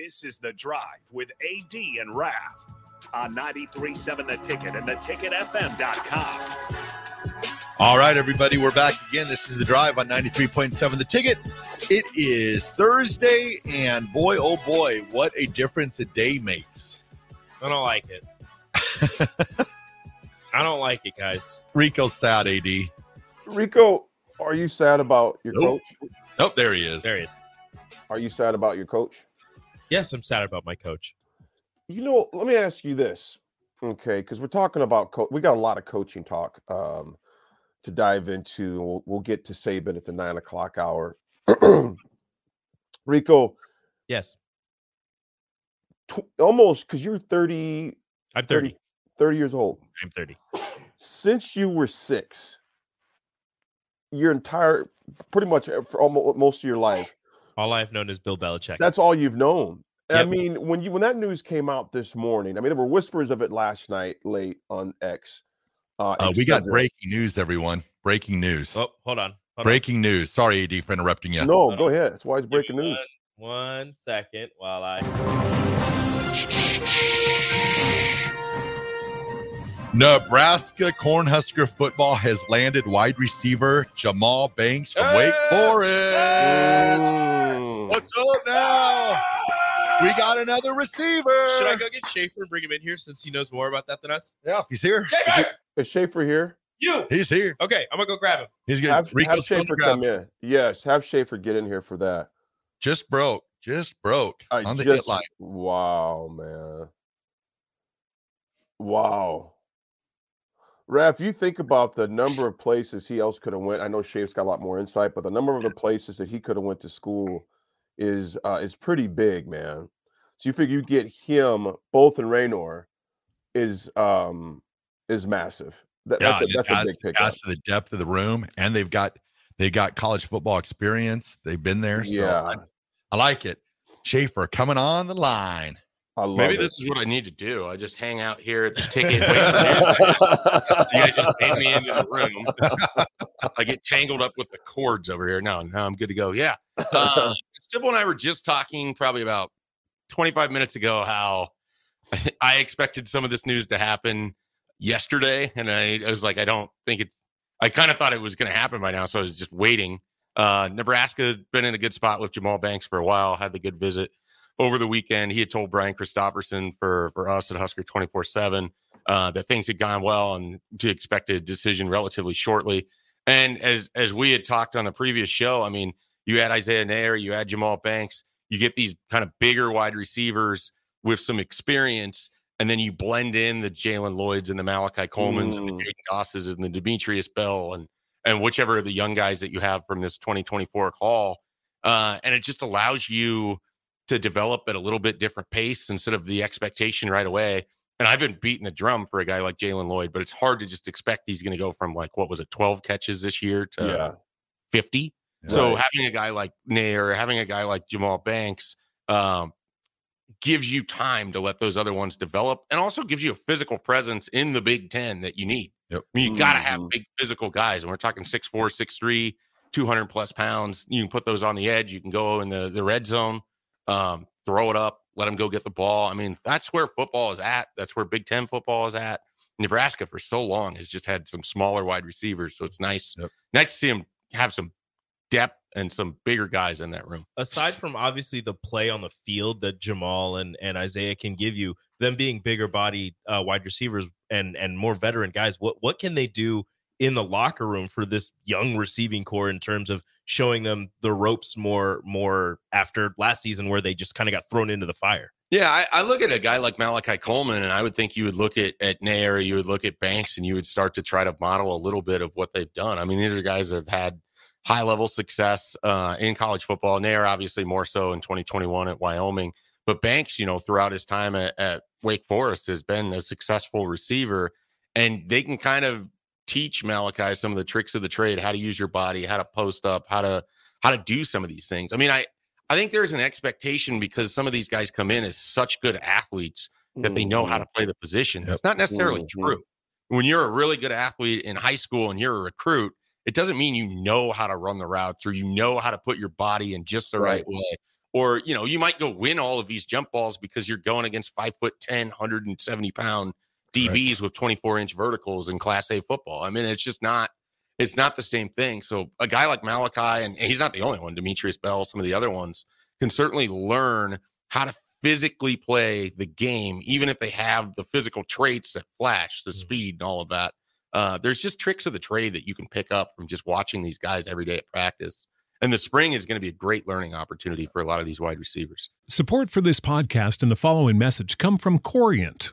This is The Drive with AD and Raf on 93.7 The Ticket and theticketfm.com. All right, everybody, we're back again. This is The Drive on 93.7 The Ticket. It is Thursday, and boy, oh boy, what a difference a day makes. I don't like it. I don't like it, guys. Rico's sad, AD. Rico, are you sad about your Nope. coach? Nope, there he is. There he is. Are you sad about your coach? Yes, I'm sad about my coach. You know, let me ask you this, okay? Because we're talking about co- we got a lot of coaching talk um, to dive into. We'll, we'll get to Saban at the nine o'clock hour. Rico, Yes, tw- almost because you're 30, I'm 30. 30 years old. I'm 30. Since you were six, your entire, pretty much uh, for almost most of your life, All I've known is Bill Belichick. That's all you've known. And I mean, when you when that news came out this morning, I mean, there were whispers of it last night late on X. Uh, Uh, we got breaking news, everyone. Breaking news. oh, hold on. Hold on. breaking news. Sorry, AD, for interrupting you. No, Hold go on. ahead. That's why it's Give me breaking news. One, one second while I. Nebraska Cornhusker football has landed wide receiver Jahmal Banks from Wake Forest. Mm. What's up now? We got another receiver. Should I go get Schaefer and bring him in here since he knows more about that than us? Yeah, he's here. Schaefer! Is Schaefer here? You! He's here. Okay, I'm gonna go grab him. He's good. Have, have Rico's going to Schaefer grab come in. Yes, have Schaefer get in here for that. Just broke. Just broke I on the just, hit line. Wow, man. Wow. Raf, you think about the number of places he else could have went. I know Shape's got a lot more insight, but the number of the places that he could have went to school is uh, is pretty big, man. So you figure you get him both in Raynor is um is massive. That, Yeah, that's a, that's a big pickup. adds to the depth of the room, and they've got they've got college football experience. They've been there. So Yeah, I, I like it. Schaefer coming on the line. I love Maybe it. this is what I need to do. I just hang out here at the ticket. you. You guys just bait me into the room. I get tangled up with the cords over here. No, no, I'm good to go. Yeah. Uh, Sybil and I were just talking probably about 25 minutes ago how I expected some of this news to happen yesterday. And I, I was like, I don't think it's, I kind of thought it was going to happen by now. So I was just waiting. Uh, Nebraska had been in a good spot with Jahmal Banks for a while, had the good visit over the weekend. He had told Brian Christopherson for, for us at Husker 24 7 uh, that things had gone well and to expect a decision relatively shortly. And as as we had talked on the previous show, I mean, you add Isaiah Neyor, you add Jahmal Banks, you get these kind of bigger wide receivers with some experience, and then you blend in the Jalen Lloyds and the Malachi Colemans and the Mm. Jaidyn Dosses and the Demetrius Bell and and whichever of the young guys that you have from this 2024 call. Uh, and it just allows you to develop at a little bit different pace instead of the expectation right away. And I've been beating the drum for a guy like Jalen Lloyd, but it's hard to just expect he's going to go from like what was it, 12 catches this year to yeah. 50. So having a guy like Neyor, having a guy like Jahmal Banks, um, gives you time to let those other ones develop, and also gives you a physical presence in the Big Ten that you need. Yep. I mean, you got to have Mhm. big physical guys, and we're talking 6'4", 6'3", 200 plus pounds. You can put those on the edge. You can go in the the red zone, um, throw it up, let them go get the ball. I mean, that's where football is at. That's where Big Ten football is at. Nebraska for so long has just had some smaller wide receivers, so it's nice, Yep. nice to see him have some depth and some bigger guys in that room. aside from obviously the play on the field that Jahmal and, and Isaiah can give you, them being bigger body uh, wide receivers and and more veteran guys, what what can they do in the locker room for this young receiving corps in terms of showing them the ropes more more after last season where they just kind of got thrown into the fire? Yeah, I, I look at a guy like Malachi Coleman, and I would think you would look at at Neyor, you would look at Banks, and you would start to try to model a little bit of what they've done. I mean, these are guys that have had high level success uh, in college football. Neyor, obviously, more so in 2021 at Wyoming, but Banks, you know, throughout his time at, at Wake Forest, has been a successful receiver, and they can kind of teach Malachi some of the tricks of the trade, how to use your body, how to post up, how to how to do some of these things. I mean, I I think there's an expectation because some of these guys come in as such good athletes that they know how Mhm. to play the position. That's not necessarily Mhm. true. When you're a really good athlete in high school and you're a recruit, it doesn't mean you know how to run the routes or you know how to put your body in just the right, Right. way. Or, you know, you might go win all of these jump balls because you're going against five foot 10, 170 pound DBs with 24 inch verticals in class A football. I mean, it's just not, it's not the same thing. So a guy like Malachi, and, and he's not the only one, Demetrius Bell, some of the other ones can certainly learn how to physically play the game, even if they have the physical traits that flash, the Mhm. speed, and all of that. Uh, there's just tricks of the trade that you can pick up from just watching these guys every day at practice. And the spring is going to be a great learning opportunity for a lot of these wide receivers. Support for this podcast and the following message come from Corient.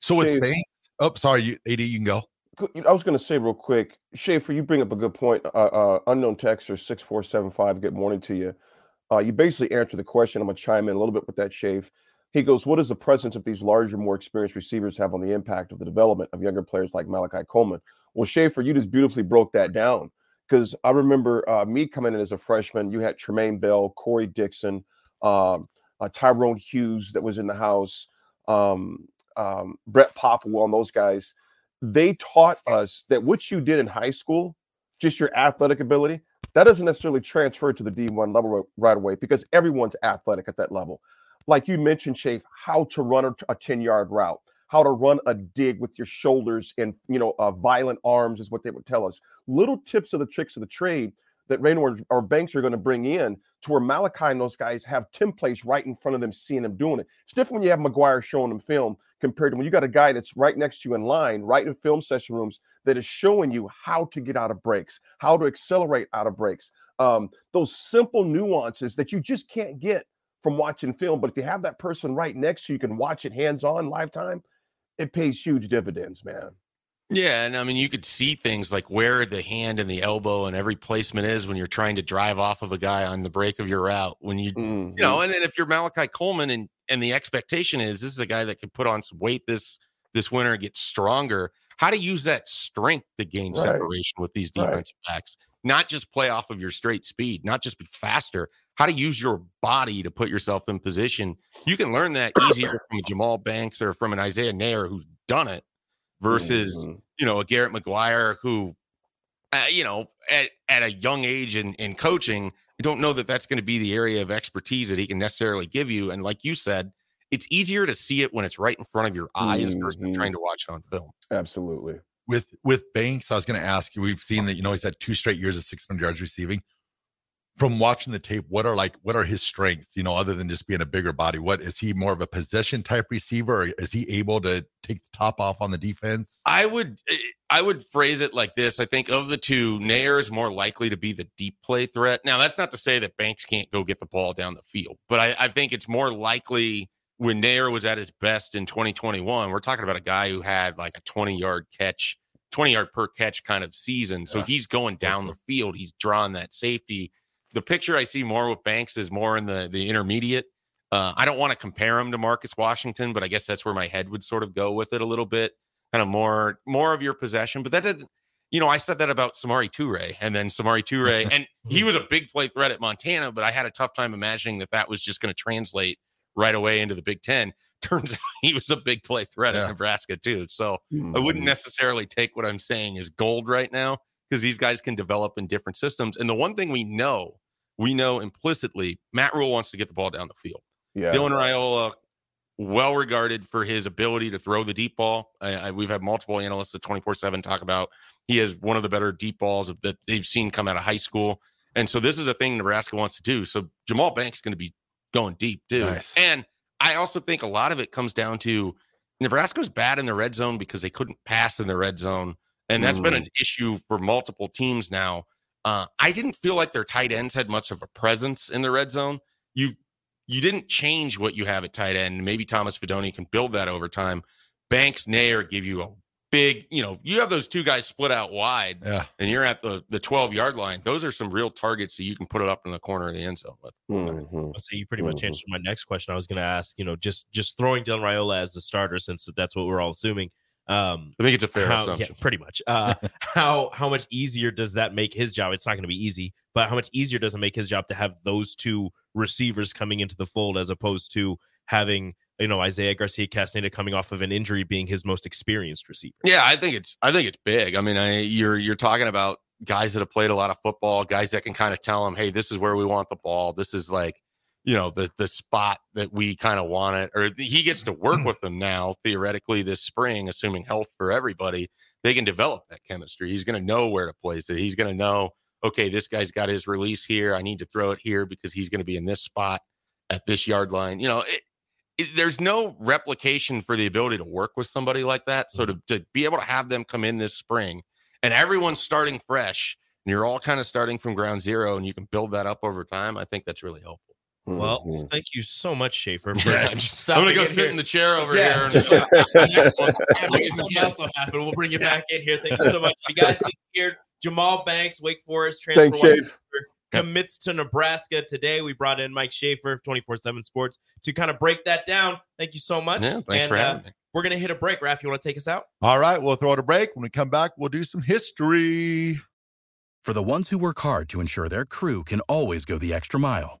So with Shave. Banks, oh, sorry, you, AD, you can go. I was going to say real quick, Schaefer, you bring up a good point. Uh, uh, unknown texter six four seven five. Good morning to you. Uh, you basically answered the question. I'm going to chime in a little bit with that, Shave. He goes, "What does the presence of these larger, more experienced receivers have on the impact of the development of younger players like Malachi Coleman?" Well, Schaefer, you just beautifully broke that down because I remember uh, me coming in as a freshman. You had Tremaine Bell, Corey Dixon, um, uh, Tyrone Hughes that was in the house. Um, um, Brett Popwell and those guys, they taught us that what you did in high school, just your athletic ability, that doesn't necessarily transfer to the D1 level right away because everyone's athletic at that level. Like you mentioned, Shafe, how to run a 10 yard route, how to run a dig with your shoulders and, you know, uh, violent arms is what they would tell us. Little tips of the tricks of the trade that Raynor or Banks are going to bring in to where Malachi and those guys have templates right in front of them, seeing them doing it. It's different when you have McGuire showing them film compared to when you got a guy that's right next to you in line, right in film session rooms, that is showing you how to get out of breaks, how to accelerate out of breaks. Um, those simple nuances that you just can't get from watching film. But if you have that person right next to you, you can watch it hands on, lifetime. It pays huge dividends, man. Yeah, and I mean you could see things like where the hand and the elbow and every placement is when you're trying to drive off of a guy on the break of your route. When you Mhm. you know, and then if you're Malachi Coleman and and the expectation is this is a guy that can put on some weight this this winter and get stronger, how to use that strength to gain Right. separation with these Right. defensive backs, not just play off of your straight speed, not just be faster, how to use your body to put yourself in position. You can learn that easier from a Jahmal Banks or from an Isaiah Neyor who's done it versus Mhm. you know a Garrett McGuire who uh, you know at, at a young age in, in coaching I don't know that that's going to be the area of expertise that he can necessarily give you and like you said it's easier to see it when it's right in front of your eyes versus Mhm. trying to watch it on film Absolutely. with with Banks, I was going to ask you. We've seen that you know he's had two straight years of 600 yards receiving. From watching the tape, what are like what are his strengths? You know, other than just being a bigger body, what is he more of a possession type receiver? Or is he able to take the top off on the defense? I would eh, I would phrase it like this. I think of the two, Neyor is more likely to be the deep play threat. Now, that's not to say that Banks can't go get the ball down the field, but I, I think it's more likely when Neyor was at his best in 2021. We're talking about a guy who had like a 20 yard catch, 20 yard per catch kind of season. So Yeah. he's going down the field. He's drawing that safety. The picture I see more with Banks is more in the the intermediate. Uh, I don't want to compare him to Marcus Washington, but I guess that's where my head would sort of go with it a little bit kind of more more of your possession. But that didn't, you know, I said that about Samori Toure, and then Samori Toure, and he was a big play threat at Montana, but I had a tough time imagining that that was just going to translate right away into the Big Ten. Turns out he was a big play threat Yeah. at Nebraska too. So I wouldn't necessarily take what I'm saying as gold right now because these guys can develop in different systems. And the one thing we know, we know implicitly, Matt Rhule wants to get the ball down the field. Yeah. Dylan Raiola, well regarded for his ability to throw the deep ball. I, I, we've had multiple analysts at 24 7 talk about he has one of the better deep balls that they've seen come out of high school. And so this is a thing Nebraska wants to do. So Jahmal Banks is going to be going deep too. Nice. And I also think a lot of it comes down to Nebraska's bad in the red zone because they couldn't pass in the red zone. And that's been an issue for multiple teams now. Uh, I didn't feel like their tight ends had much of a presence in the red zone. You you didn't change what you have at tight end. Maybe Thomas Fidone can build that over time. Banks Neyor give you a big, you know, you have those two guys split out wide Yeah, and you're at the the 12 yard line. Those are some real targets that you can put it up in the corner of the end zone with. Mhm. I'll say you pretty much Mhm. answered my next question. I was going to ask, you know, just just throwing Dylan Raiola as the starter, since that's what we're all assuming. Um, I think it's a fair how, assumption. Yeah, pretty much. Uh, how how much easier does that make his job? It's not going to be easy, but how much easier does it make his job to have those two receivers coming into the fold as opposed to having you know Isaiah Garcia Castaneda coming off of an injury being his most experienced receiver? Yeah, I think it's I think it's big. I mean, I, you're you're talking about guys that have played a lot of football, guys that can kind of tell them, "Hey, this is where we want the ball. This is like, you know, the the spot that we kind of want it." Or he gets to work with them now theoretically this spring, assuming health for everybody. They can develop that chemistry. He's going to know where to place it. He's going to know, okay, this guy's got his release here. I need to throw it here because he's going to be in this spot at this yard line. You know, it, it, there's no replication for the ability to work with somebody like that. So to, mm-hmm. to be able to have them come in this spring and everyone's starting fresh and you're all kind of starting from ground zero and you can build that up over time, I think that's really helpful. Well, Mhm. thank you so much, Schaefer. For Yeah, just- I'm gonna go in sit here. in the chair over Yeah. here. And, Yeah, maybe something else will happen. We'll bring you back in here. Thank you so much. You guys just heard Jahmal Banks, Wake Forest transfer Thanks, wide Shave. commits to Nebraska today. We brought in Mike Schaefer, 24 7 Sports, to kind of break that down. Thank you so much. yeah, thanks And, for uh, having me. We're going to hit a break. Raf, you want to take us out? All right, we'll throw it a break. When we come back, we'll do some history. For the ones who work hard to ensure their crew can always go the extra mile,